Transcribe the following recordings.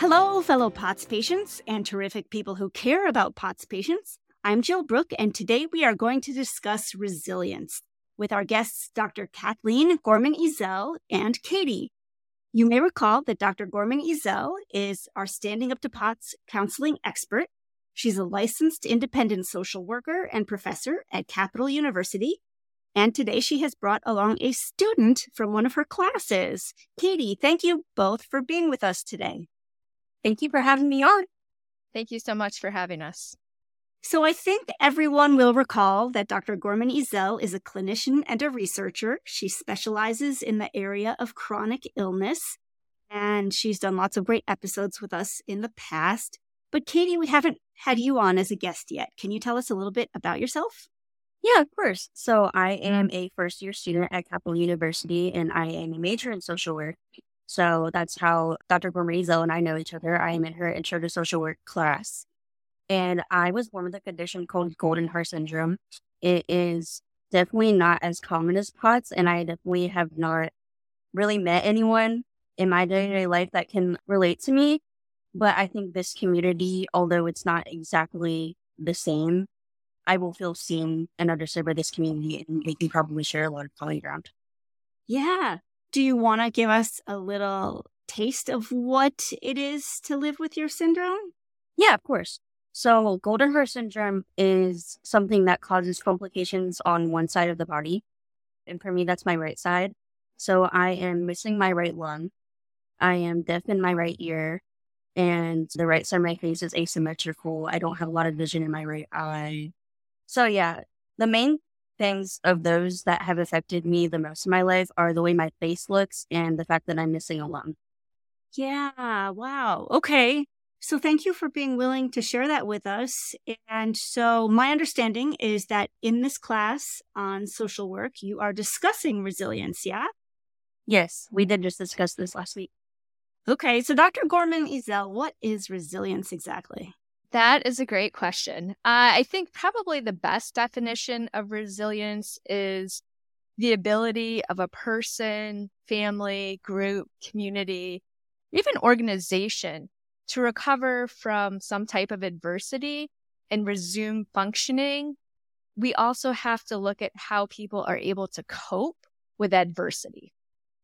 Hello, fellow POTS patients and terrific people who care about POTS patients. I'm Jill Brook, and today we are going to discuss resilience with our guests, Dr. Kathleen Gorman Ezell and Katie. You may recall that Dr. Gorman Ezell is our Standing Up to POTS counseling expert. She's a licensed independent social worker and professor at Capital University and today she has brought along a student from one of her classes. Katie, thank you both for being with us today. Thank you for having me on. Thank you so much for having us. So, I think everyone will recall that Dr. Gorman Ezell is a clinician and a researcher. She specializes in the area of chronic illness, and she's done lots of great episodes with us in the past. But, Katie, we haven't had you on as a guest yet. Can you tell us a little bit about yourself? Yeah, of course. So I am a first year student at Capital University and I am a major in social work. So that's how Dr. Gorman and I know each other. I am in her intro to social work class. And I was born with a condition called Goldenhar syndrome. It is definitely not as common as POTS, and I definitely have not really met anyone in my day to day life that can relate to me. But I think this community, although it's not exactly the same, I will feel seen and understood by this community and we can probably share a lot of common ground. Yeah. Do you want to give us a little taste of what it is to live with your syndrome? Yeah, of course. So, Goldenhar syndrome is something that causes complications on one side of the body. And for me, that's my right side. So, I am missing my right lung. I am deaf in my right ear. And the right side of my face is asymmetrical. I don't have a lot of vision in my right eye. So yeah, the main things of those that have affected me the most in my life are the way my face looks and the fact that I'm missing a lung. Yeah, wow. Okay. So thank you for being willing to share that with us. And so my understanding is that in this class on social work, you are discussing resilience, yeah? Yes, we did just discuss this last week. Okay, so Dr. Gorman Ezell, what is resilience exactly? That is a great question. Uh, I think probably the best definition of resilience is the ability of a person, family, group, community, even organization to recover from some type of adversity and resume functioning. We also have to look at how people are able to cope with adversity.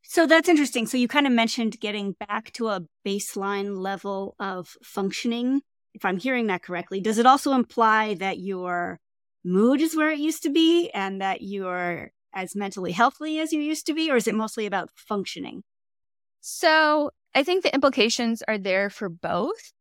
So that's interesting. So you kind of mentioned getting back to a baseline level of functioning if I'm hearing that correctly, does it also imply that your mood is where it used to be and that you're as mentally healthy as you used to be, or is it mostly about functioning? So I think the implications are there for both.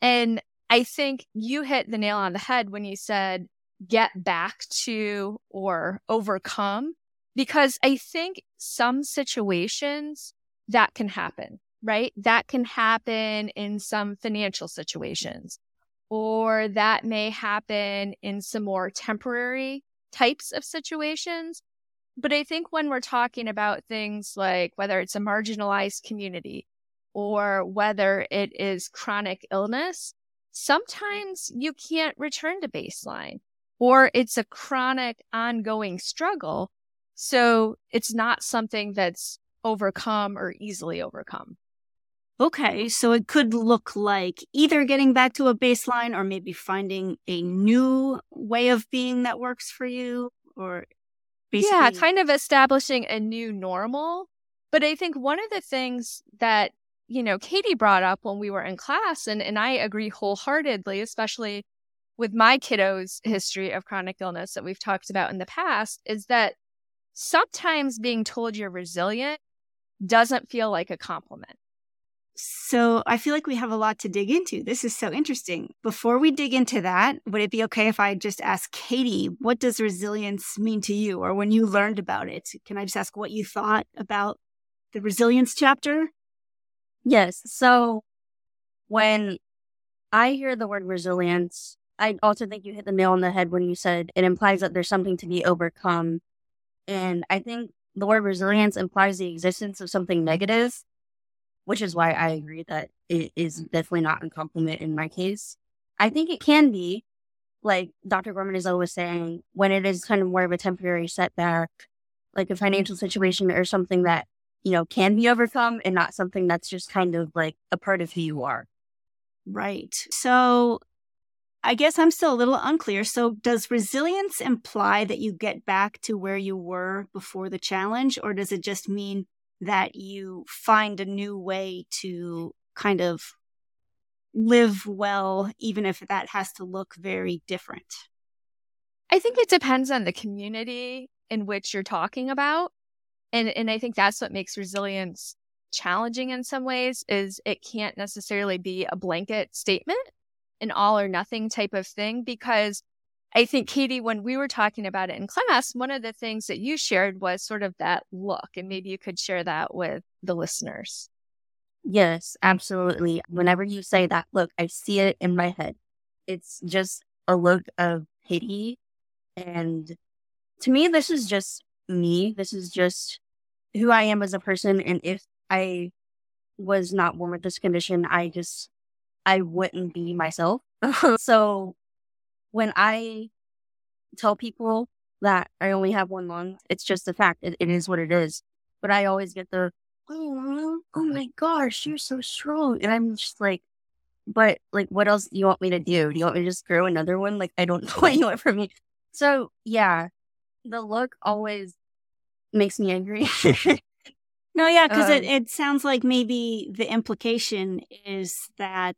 And I think you hit the nail on the head when you said get back to or overcome, because I think some situations that can happen right? That can happen in some financial situations, or that may happen in some more temporary types of situations. But I think when we're talking about things like whether it's a marginalized community or whether it is chronic illness, sometimes you can't return to baseline or it's a chronic ongoing struggle. So it's not something that's overcome or easily overcome. Okay, so it could look like either getting back to a baseline or maybe finding a new way of being that works for you or basically Yeah, kind of establishing a new normal. But I think one of the things that, you know, Katie brought up when we were in class and and I agree wholeheartedly, especially with my kiddos' history of chronic illness that we've talked about in the past is that sometimes being told you're resilient doesn't feel like a compliment so I feel like we have a lot to dig into. This is so interesting. Before we dig into that, would it be okay if I just ask Katie, what does resilience mean to you or when you learned about it? Can I just ask what you thought about the resilience chapter? Yes. So when I hear the word resilience. I also think you hit the nail on the head when you said it implies that there's something to be overcome. And I think the word resilience implies the existence of something negative, which is why I agree that it is mm. definitely not a compliment in my case. I think it can be, like Dr. Gorman is always saying, when it is kind of more of a temporary setback, like a financial mm. situation or something that, you know, can be overcome and not something that's just kind of like a part of who you are. Right. So I guess I'm still a little unclear. So, does resilience imply that you get back to where you were before the challenge, or does it just mean that you find a new way to kind of live well, even if that has to look very different? I think it depends on the community in which you're talking about. And, and I think that's what makes resilience challenging in some ways is it can't necessarily be a blanket statement an all or nothing type of thing because I think, Katie, when we were talking about it in class, one of the things that you shared was sort of that look. And maybe you could share that with the listeners. Yes, absolutely. Whenever you say that look, I see it in my head. It's just a look of pity. And to me, this is just me. This is just who I am as a person. And if I was not born with this condition, I just I wouldn't be myself. so when I tell people that I only have one lung, it's just a fact. It, it is what it is. But I always get the, oh, oh my gosh, you're so strong. And I'm just like, but like, what else do you want me to do? Do you want me to just grow another one? Like, I don't know what you want from me. So yeah, the look always makes me angry. No, yeah, because um, it, it sounds like maybe the implication is that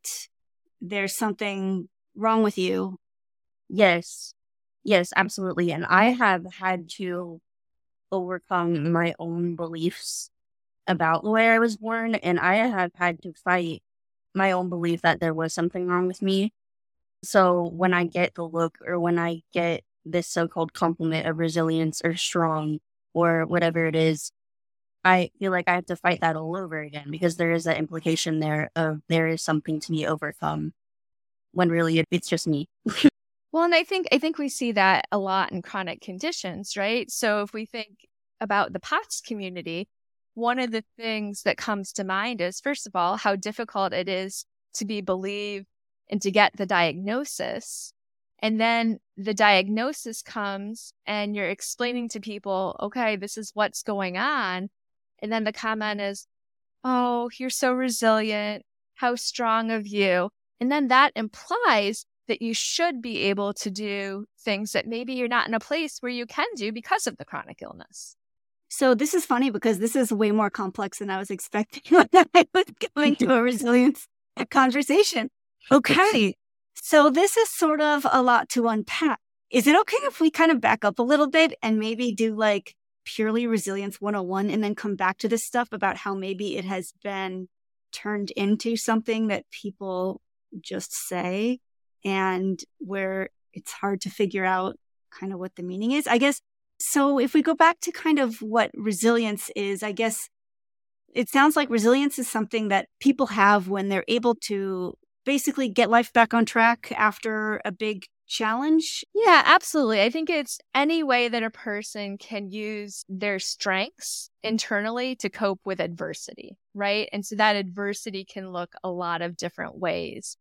there's something wrong with you. Yes. Yes, absolutely. And I have had to overcome my own beliefs about the way I was born. And I have had to fight my own belief that there was something wrong with me. So when I get the look or when I get this so called compliment of resilience or strong or whatever it is, I feel like I have to fight that all over again because there is that implication there of there is something to be overcome when really it's just me. well, and I think I think we see that a lot in chronic conditions, right? So if we think about the POTS community, one of the things that comes to mind is first of all how difficult it is to be believed and to get the diagnosis. And then the diagnosis comes and you're explaining to people, okay, this is what's going on. And then the comment is, Oh, you're so resilient. How strong of you. And then that implies that you should be able to do things that maybe you're not in a place where you can do because of the chronic illness. So this is funny because this is way more complex than I was expecting when I was going to a resilience conversation. Okay. So this is sort of a lot to unpack. Is it okay if we kind of back up a little bit and maybe do like purely resilience 101 and then come back to this stuff about how maybe it has been turned into something that people just say and where it's hard to figure out kind of what the meaning is. I guess so if we go back to kind of what resilience is, I guess it sounds like resilience is something that people have when they're able to basically get life back on track after a big challenge? Yeah, absolutely. I think it's any way that a person can use their strengths internally to cope with adversity, right? And so that adversity can look a lot of different ways.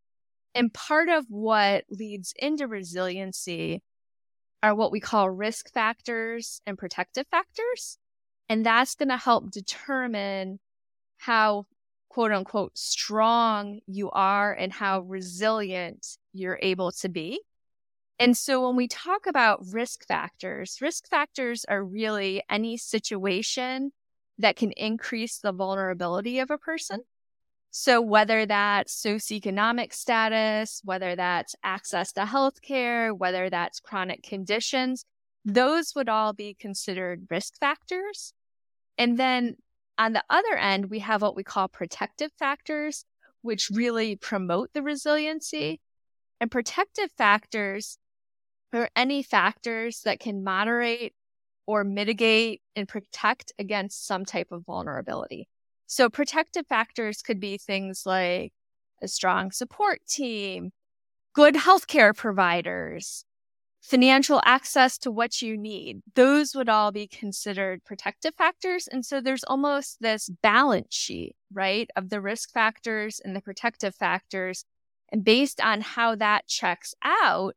And part of what leads into resiliency are what we call risk factors and protective factors. And that's going to help determine how quote unquote strong you are and how resilient you're able to be. And so when we talk about risk factors, risk factors are really any situation that can increase the vulnerability of a person. So whether that's socioeconomic status, whether that's access to healthcare, whether that's chronic conditions, those would all be considered risk factors. And then on the other end, we have what we call protective factors, which really promote the resiliency. And protective factors are any factors that can moderate or mitigate and protect against some type of vulnerability. So protective factors could be things like a strong support team, good healthcare providers, financial access to what you need. Those would all be considered protective factors. And so there's almost this balance sheet, right, of the risk factors and the protective factors. And based on how that checks out,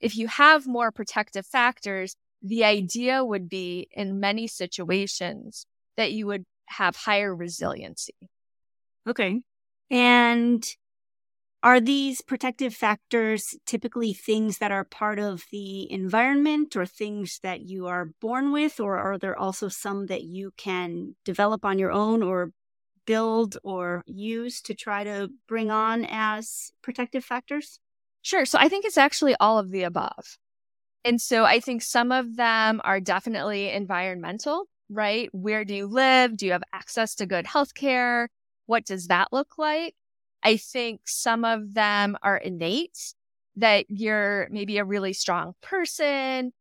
if you have more protective factors, the idea would be in many situations that you would have higher resiliency. Okay. And are these protective factors typically things that are part of the environment or things that you are born with, or are there also some that you can develop on your own or build or use to try to bring on as protective factors? Sure. So I think it's actually all of the above. And so I think some of them are definitely environmental, right? Where do you live? Do you have access to good healthcare? What does that look like? I think some of them are innate that you're maybe a really strong person.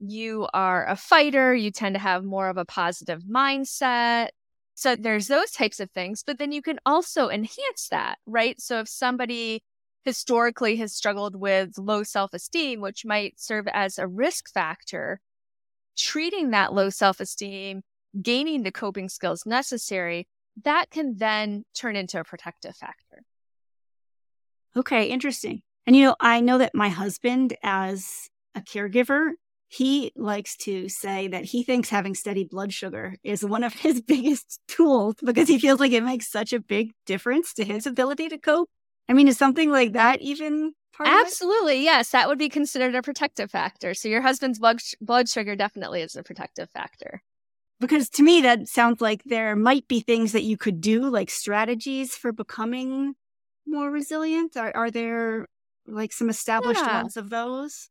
You are a fighter. You tend to have more of a positive mindset. So there's those types of things, but then you can also enhance that, right? So if somebody historically has struggled with low self esteem, which might serve as a risk factor, treating that low self esteem, gaining the coping skills necessary that can then turn into a protective factor. Okay, interesting. And you know, I know that my husband, as a caregiver, he likes to say that he thinks having steady blood sugar is one of his biggest tools because he feels like it makes such a big difference to his ability to cope. I mean, is something like that even Absolutely. Yes, that would be considered a protective factor. So your husband's blood blood sugar definitely is a protective factor because to me that sounds like there might be things that you could do like strategies for becoming more resilient are, are there like some established yeah. ones of those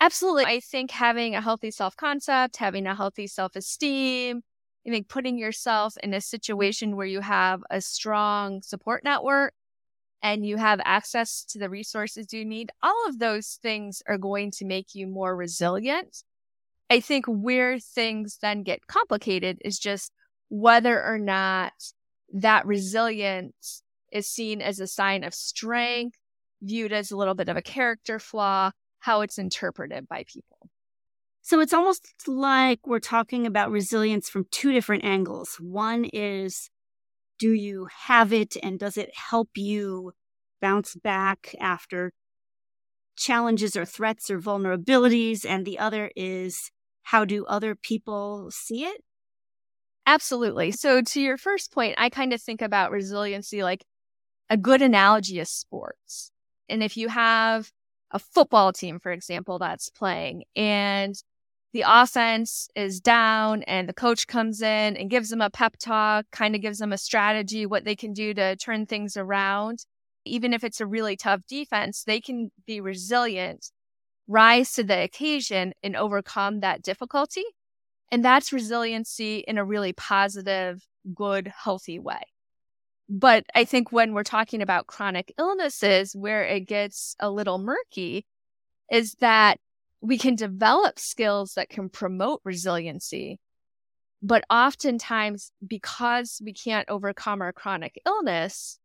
absolutely i think having a healthy self-concept having a healthy self-esteem i think putting yourself in a situation where you have a strong support network and you have access to the resources you need all of those things are going to make you more resilient I think where things then get complicated is just whether or not that resilience is seen as a sign of strength, viewed as a little bit of a character flaw, how it's interpreted by people. So it's almost like we're talking about resilience from two different angles. One is do you have it and does it help you bounce back after challenges or threats or vulnerabilities? And the other is how do other people see it? Absolutely. So, to your first point, I kind of think about resiliency like a good analogy is sports. And if you have a football team, for example, that's playing and the offense is down and the coach comes in and gives them a pep talk, kind of gives them a strategy, what they can do to turn things around. Even if it's a really tough defense, they can be resilient rise to the occasion and overcome that difficulty. And that's resiliency in a really positive, good, healthy way. But I think when we're talking about chronic illnesses, where it gets a little murky is that we can develop skills that can promote resiliency. But oftentimes, because we can't overcome our chronic illness,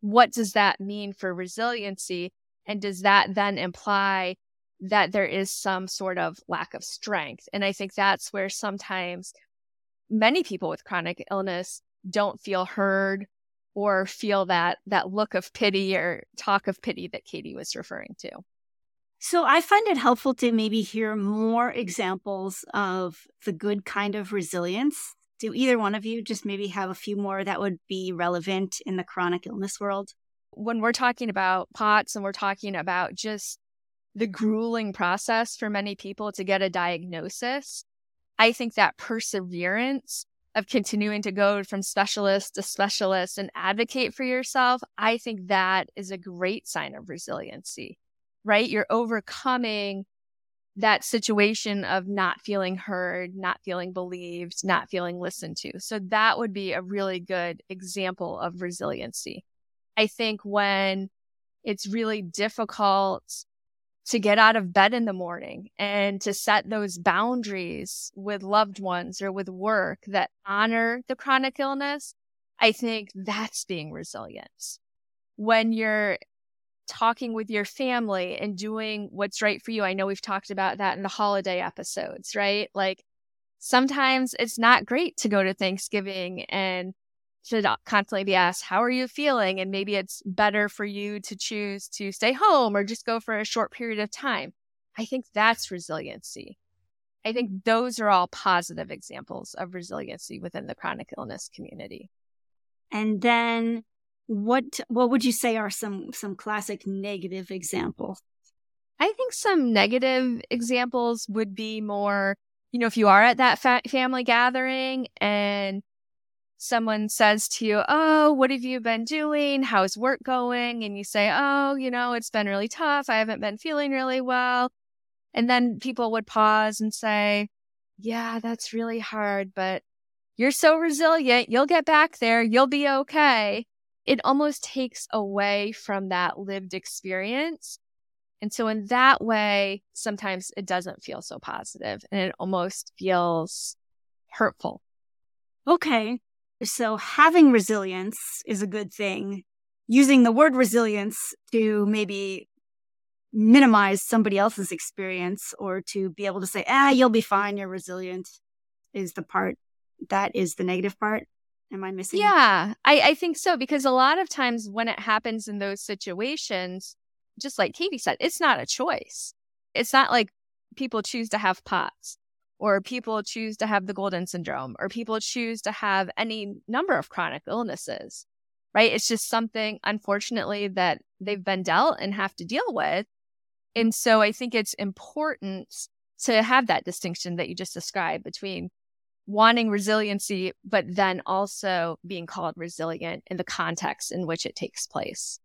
what does that mean for resiliency? And does that then imply that there is some sort of lack of strength. And I think that's where sometimes many people with chronic illness don't feel heard or feel that that look of pity or talk of pity that Katie was referring to. So I find it helpful to maybe hear more examples of the good kind of resilience. Do either one of you just maybe have a few more that would be relevant in the chronic illness world? When we're talking about POTS and we're talking about just the grueling process for many people to get a diagnosis. I think that perseverance of continuing to go from specialist to specialist and advocate for yourself, I think that is a great sign of resiliency, right? You're overcoming that situation of not feeling heard, not feeling believed, not feeling listened to. So that would be a really good example of resiliency. I think when it's really difficult to get out of bed in the morning and to set those boundaries with loved ones or with work that honor the chronic illness, I think that's being resilient. when you're talking with your family and doing what's right for you. I know we've talked about that in the holiday episodes, right? Like sometimes it's not great to go to Thanksgiving and to constantly be asked, How are you feeling? And maybe it's better for you to choose to stay home or just go for a short period of time. I think that's resiliency. I think those are all positive examples of resiliency within the chronic illness community. And then what what would you say are some some classic negative examples? I think some negative examples would be more, you know, if you are at that fa- family gathering and someone says to you, Oh, what have you been doing? How's work going? And you say, Oh, you know, it's been really tough. I haven't been feeling really well. And then people would pause and say, Yeah, that's really hard, but you're so resilient. You'll get back there. You'll be okay it almost takes away from that lived experience. And so, in that way, sometimes it doesn't feel so positive and it almost feels hurtful. Okay. So, having resilience is a good thing. Using the word resilience to maybe minimize somebody else's experience or to be able to say, ah, you'll be fine, you're resilient, is the part that is the negative part. Am I missing? Yeah, I, I think so because a lot of times when it happens in those situations, just like Katie said, it's not a choice. It's not like people choose to have POTS or people choose to have the Goldenhar syndrome or people choose to have any number of chronic illnesses, right? It's just something, unfortunately, that they've been dealt and have to deal with. And so I think it's important to have that distinction that you just described between wanting resiliency, but then also being called resilient in the context in which it takes place.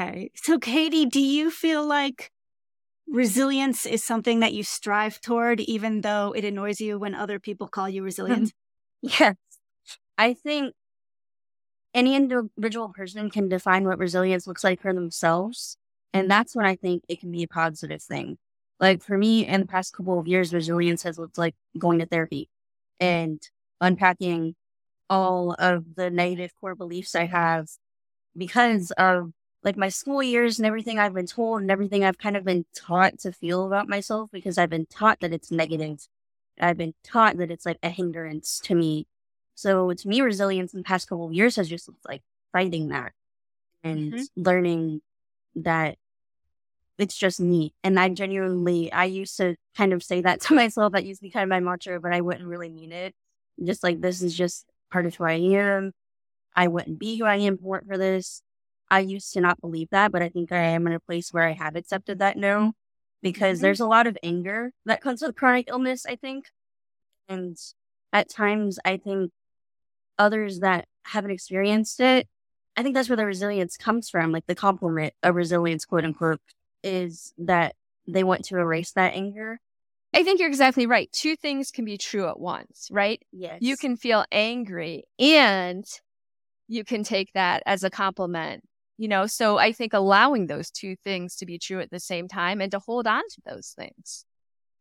Okay. So, Katie, do you feel like resilience is something that you strive toward, even though it annoys you when other people call you resilient? yes. I think any individual person can define what resilience looks like for themselves. And that's when I think it can be a positive thing. Like for me, in the past couple of years, resilience has looked like going to therapy and unpacking all of the negative core beliefs I have because of like my school years and everything I've been told and everything I've kind of been taught to feel about myself because I've been taught that it's negative. I've been taught that it's like a hindrance to me. So to me, resilience in the past couple of years has just like fighting that and mm-hmm. learning that it's just me. And I genuinely, I used to kind of say that to myself. That used to be kind of my mantra, but I wouldn't really mean it. Just like, this is just part of who I am. I wouldn't be who I am for, for this. I used to not believe that, but I think I am in a place where I have accepted that now because mm-hmm. there's a lot of anger that comes with chronic illness, I think. And at times, I think others that haven't experienced it, I think that's where the resilience comes from, like the compliment of resilience, quote unquote is that they want to erase that anger. I think you're exactly right. Two things can be true at once, right? Yes. You can feel angry and you can take that as a compliment, you know? So I think allowing those two things to be true at the same time and to hold on to those things.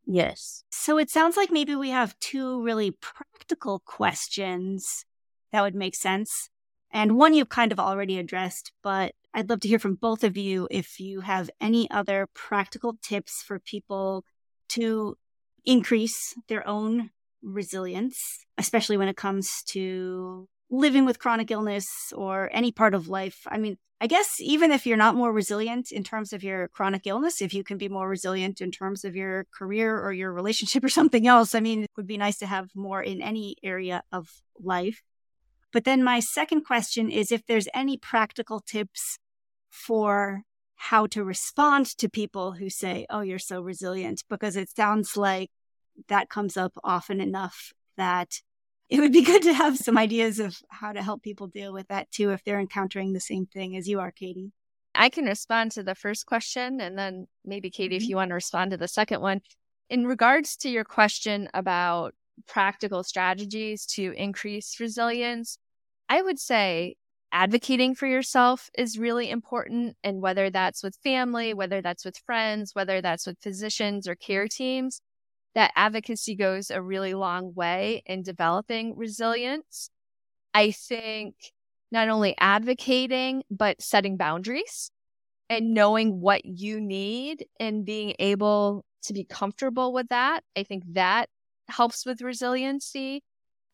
Yes. So it sounds like maybe we have two really practical questions that would make sense. And one you've kind of already addressed, but I'd love to hear from both of you if you have any other practical tips for people to increase their own resilience, especially when it comes to living with chronic illness or any part of life. I mean, I guess even if you're not more resilient in terms of your chronic illness, if you can be more resilient in terms of your career or your relationship or something else, I mean, it would be nice to have more in any area of life. But then my second question is if there's any practical tips for how to respond to people who say, Oh, you're so resilient, because it sounds like that comes up often enough that it would be good to have some ideas of how to help people deal with that too if they're encountering the same thing as you are, Katie. I can respond to the first question and then maybe Katie, mm-hmm. if you want to respond to the second one. In regards to your question about practical strategies to increase resilience, I would say advocating for yourself is really important. And whether that's with family, whether that's with friends, whether that's with physicians or care teams, that advocacy goes a really long way in developing resilience. I think not only advocating, but setting boundaries and knowing what you need and being able to be comfortable with that. I think that helps with resiliency.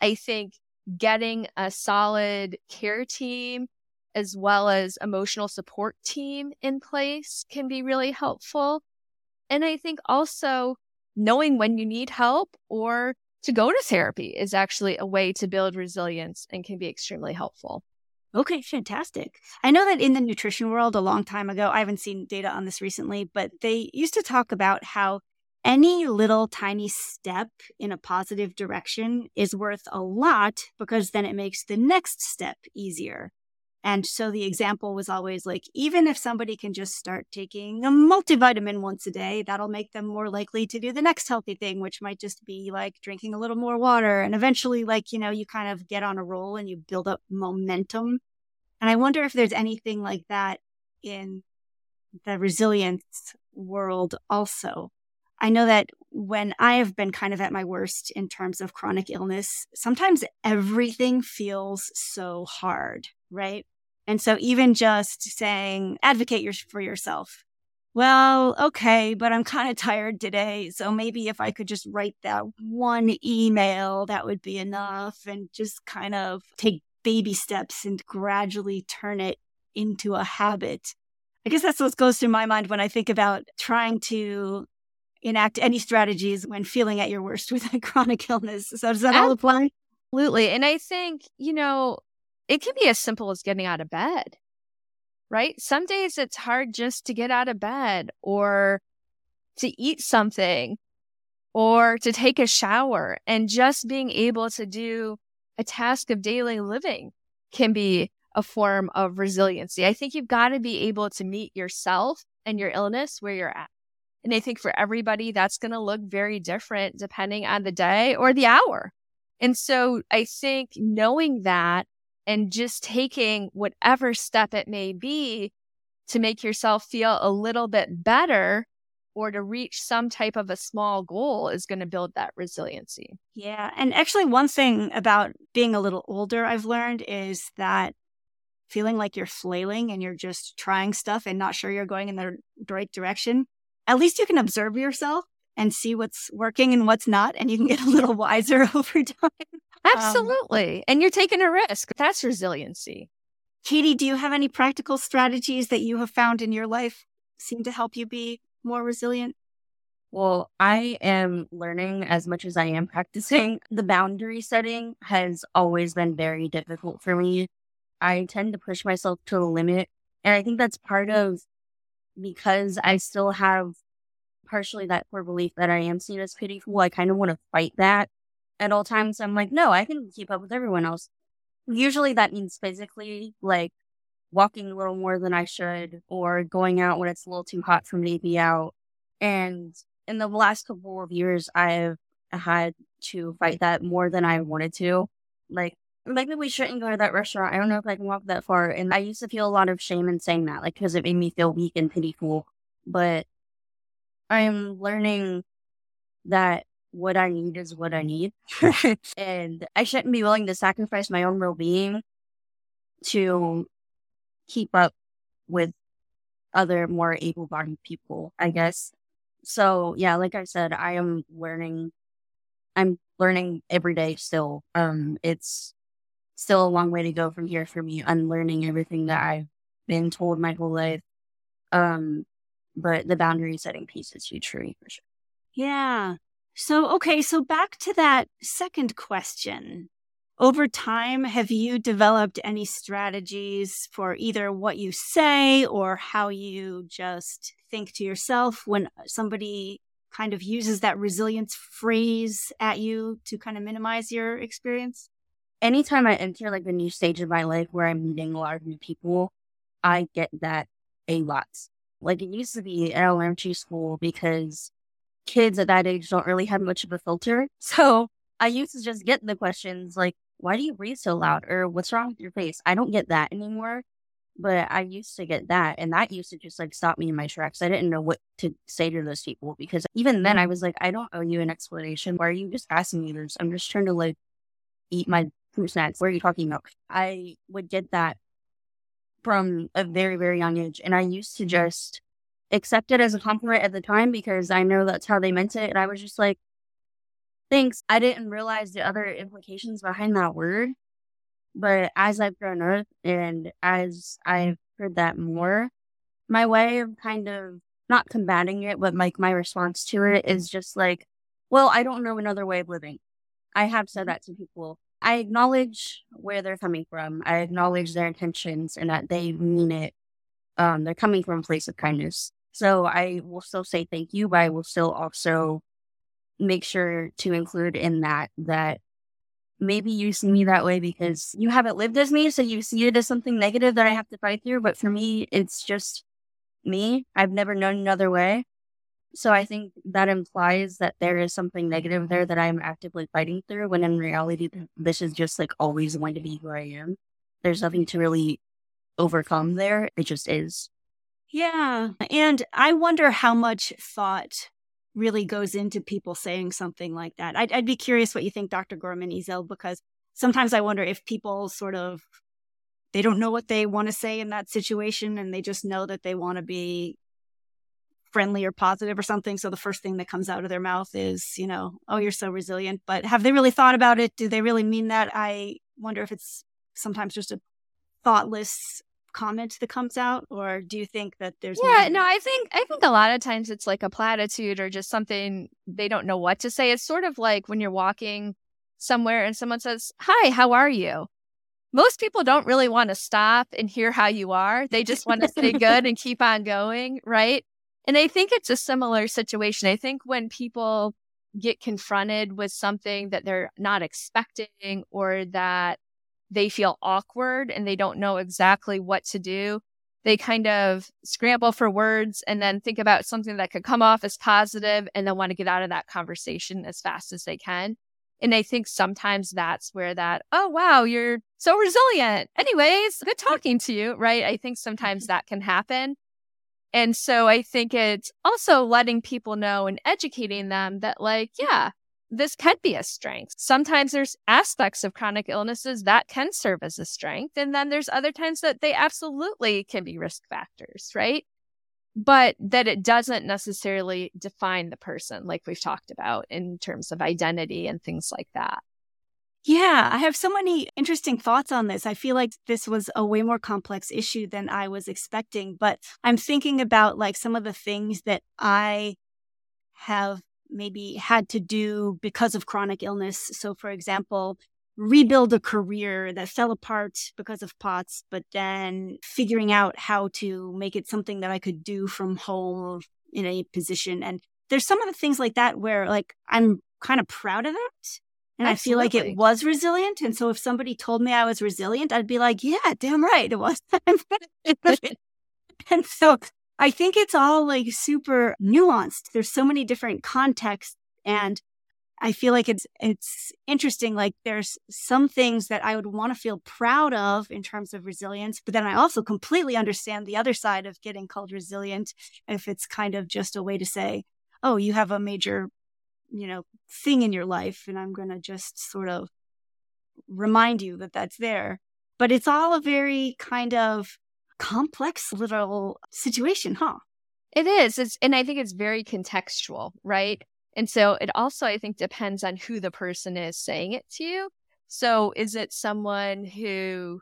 I think getting a solid care team as well as emotional support team in place can be really helpful. And I think also knowing when you need help or to go to therapy is actually a way to build resilience and can be extremely helpful. Okay, fantastic. I know that in the nutrition world a long time ago, I haven't seen data on this recently, but they used to talk about how any little tiny step in a positive direction is worth a lot because then it makes the next step easier. And so the example was always like, even if somebody can just start taking a multivitamin once a day, that'll make them more likely to do the next healthy thing, which might just be like drinking a little more water. And eventually, like, you know, you kind of get on a roll and you build up momentum. And I wonder if there's anything like that in the resilience world also. I know that when I have been kind of at my worst in terms of chronic illness, sometimes everything feels so hard, right? And so even just saying, advocate your, for yourself. Well, okay, but I'm kind of tired today. So maybe if I could just write that one email, that would be enough and just kind of take baby steps and gradually turn it into a habit. I guess that's what goes through my mind when I think about trying to enact any strategies when feeling at your worst with a chronic illness. So does that all apply? Absolutely. And I think, you know, it can be as simple as getting out of bed, right? Some days it's hard just to get out of bed or to eat something or to take a shower and just being able to do a task of daily living can be a form of resiliency. I think you've got to be able to meet yourself and your illness where you're at. And I think for everybody, that's going to look very different depending on the day or the hour. And so I think knowing that and just taking whatever step it may be to make yourself feel a little bit better or to reach some type of a small goal is going to build that resiliency. Yeah. And actually, one thing about being a little older I've learned is that feeling like you're flailing and you're just trying stuff and not sure you're going in the right direction, at least you can observe yourself and see what's working and what's not. And you can get a little wiser over time. Um, Absolutely. Um, and you're taking a risk. That's resiliency. Katie, do you have any practical strategies that you have found in your life seem to help you be more resilient? Well, I am learning as much as I am practicing. The boundary setting has always been very difficult for me. I tend to push myself to the limit. And I think that's part of because I still have partially that core belief that I am seen as pitiful. I kind of want to fight that at all times. I'm like, no, I can keep up with everyone else. Usually that means physically, like walking a little more than I should, or going out when it's a little too hot for me to be out. And in the last couple of years, I've had to fight that more than I wanted to. Like, maybe we shouldn't go to that restaurant. I don't know if I can walk that far. And I used to feel a lot of shame in saying that, like, because it made me feel weak and pitiful. But I'm learning that what I need is what I need. and I shouldn't be willing to sacrifice my own well being to keep up with other more able bodied people, I guess. So yeah, like I said, I am learning I'm learning every day still. Um it's still a long way to go from here for me, unlearning everything that I've been told my whole life. Um but the boundary setting piece is huge for me for sure. Yeah. So, okay, so back to that second question. Over time, have you developed any strategies for either what you say or how you just think to yourself when somebody kind of uses that resilience phrase at you to kind of minimize your experience? Anytime I enter like a new stage of my life where I'm meeting a lot of new people, I get that a lot. Like it used to be at elementary school because kids at that age don't really have much of a filter. So I used to just get the questions like, why do you breathe so loud? Or what's wrong with your face? I don't get that anymore. But I used to get that. And that used to just like stop me in my tracks. I didn't know what to say to those people because even then I mm. was like, I don't owe you an explanation. Why are you just asking me this? I'm just trying to like eat my fruit snacks. What are you talking about? I would get that from a very, very young age. And I used to just accept it as a compliment at the time because I know that's how they meant it. And I was just like, thanks. I didn't realize the other implications behind that word. But as I've grown up and as I've heard that more, my way of kind of not combating it, but like my response to it is just like, well, I don't know another way of living. I have said mm-hmm. that to people. I acknowledge where they're coming from. I acknowledge their intentions and that they mean it. Um, they're coming from a place of kindness. So I will still say thank you, but I will still also make sure to include in that that maybe you see me that way because you haven't lived as me, so you see it as something negative that I have to fight through. But for me, it's just me. I've never known another way. So I think that implies that there is something negative there that I'm actively fighting through when in reality, this is just like always going to be who I am. There's nothing to really overcome there. It just is. Yeah. And I wonder how much thought really goes into people saying something like that. I'd, I'd be curious what you think, Dr. Gorman Ezell, because sometimes I wonder if people sort of they don't know what they want to say in that situation and they just know that they want to be friendly or positive or something so the first thing that comes out of their mouth is you know oh you're so resilient. But have they really thought about it? Do they really mean that? I wonder if it's sometimes just a thoughtless comment that comes out or do you think that there's yeah no i think i think a lot of times it's like a platitude or just something they don't know what to say. It's sort of like when you're walking somewhere and someone says hi how are you? Most people don't really want to stop and hear how you are. They just want to stay good and keep on going right and i think it's a similar situation i think when people get confronted with something that they're not expecting or that they feel awkward and they don't know exactly what to do. They kind of scramble for words and then think about something that could come off as positive and then want to get out of that conversation as fast as they can. And I think sometimes that's where that, oh, wow, you're so resilient. Anyways, good talking to you, right? I think mm-hmm. sometimes that can happen. And so I think it's also letting people know and educating them that, like, yeah, this can be a strength. Sometimes there's aspects of chronic illnesses that can serve as a strength. And then there's other times that they absolutely can be risk factors, right? But that it doesn't necessarily define the person, like we've talked about in terms of identity and things like that. Yeah, I have so many interesting thoughts on this. I feel like this was a way more complex issue than I was expecting, but I'm thinking about like some of the things that I have maybe had to do because of chronic illness. So, for example, rebuild a career that fell apart because of POTS, but then figuring out how to make it something that I could do from home in a position. And there's some of the things like that where like I'm kind of proud of that. And Absolutely. I feel like it was resilient. And so if somebody told me I was resilient, I'd be like, yeah, damn right it was. and so I think it's all like super nuanced. There's so many different contexts and I feel like it's it's interesting like there's some things that I would want to feel proud of in terms of resilience, but then I also completely understand the other side of getting called resilient if it's kind of just a way to say, "Oh, you have a major, you know, thing in your life and I'm going to just sort of remind you that that's there." But it's all a very kind of complex little situation, huh? It is. It's, and I think it's very contextual, right? And so it also, I think, depends on who the person is saying it to you. So is it someone who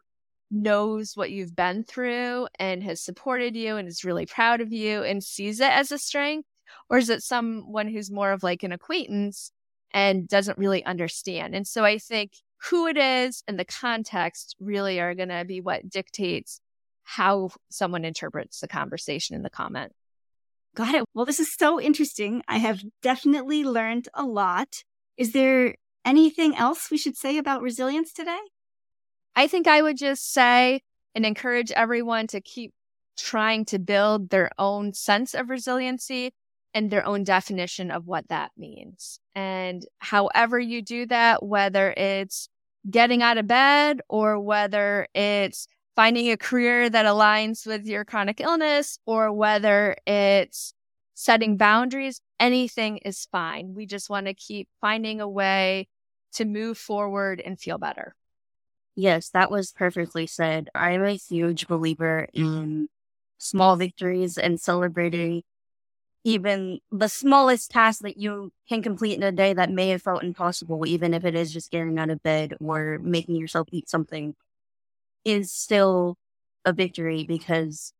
knows what you've been through and has supported you and is really proud of you and sees it as a strength? Or is it someone who's more of like an acquaintance and doesn't really understand? And so I think who it is and the context really are going to be what dictates how someone interprets the conversation in the comment. Got it. Well, this is so interesting. I have definitely learned a lot. Is there anything else we should say about resilience today? I think I would just say and encourage everyone to keep trying to build their own sense of resiliency and their own definition of what that means. And however you do that, whether it's getting out of bed or whether it's finding a career that aligns with your chronic illness or whether it's setting boundaries, anything is fine. We just want to keep finding a way to move forward and feel better. Yes, that was perfectly said. I am a huge believer in small victories and celebrating even the smallest task that you can complete in a day that may have felt impossible, even if it is just getting out of bed or making yourself eat something, is still a victory because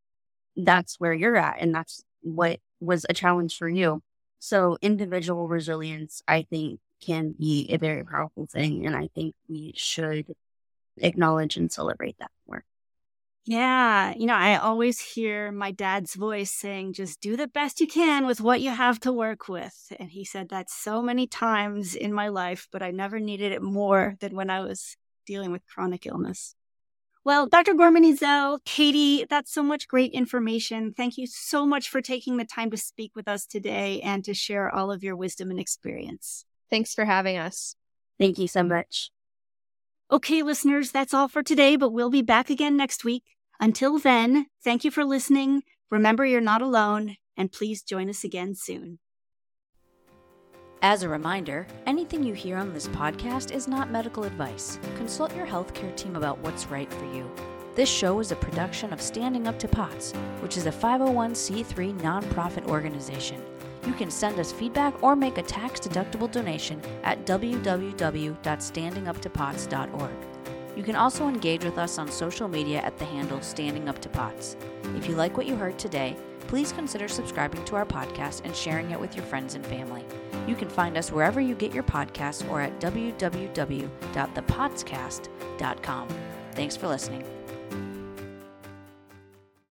that's where you're at and that's what was a challenge for you. So, individual resilience, I think, can be a very powerful thing. And I think we should acknowledge and celebrate that more. Yeah. You know, I always hear my dad's voice saying, just do the best you can with what you have to work with. And he said that so many times in my life, but I never needed it more than when I was dealing with chronic illness. Well, Dr. Gorman Ezell, Katie, that's so much great information. Thank you so much for taking the time to speak with us today and to share all of your wisdom and experience. Thanks for having us. Thank you so much. Okay, listeners, that's all for today, but we'll be back again next week. Until then, thank you for listening. Remember, you're not alone, and please join us again soon. As a reminder, anything you hear on this podcast is not medical advice. Consult your healthcare team about what's right for you. This show is a production of Standing Up to POTS, which is a 501c3 nonprofit organization. You can send us feedback or make a tax deductible donation at www.standinguptopots.org. You can also engage with us on social media at the handle Standing Up to Pots. If you like what you heard today, please consider subscribing to our podcast and sharing it with your friends and family. You can find us wherever you get your podcasts or at www.thepotscast.com. Thanks for listening.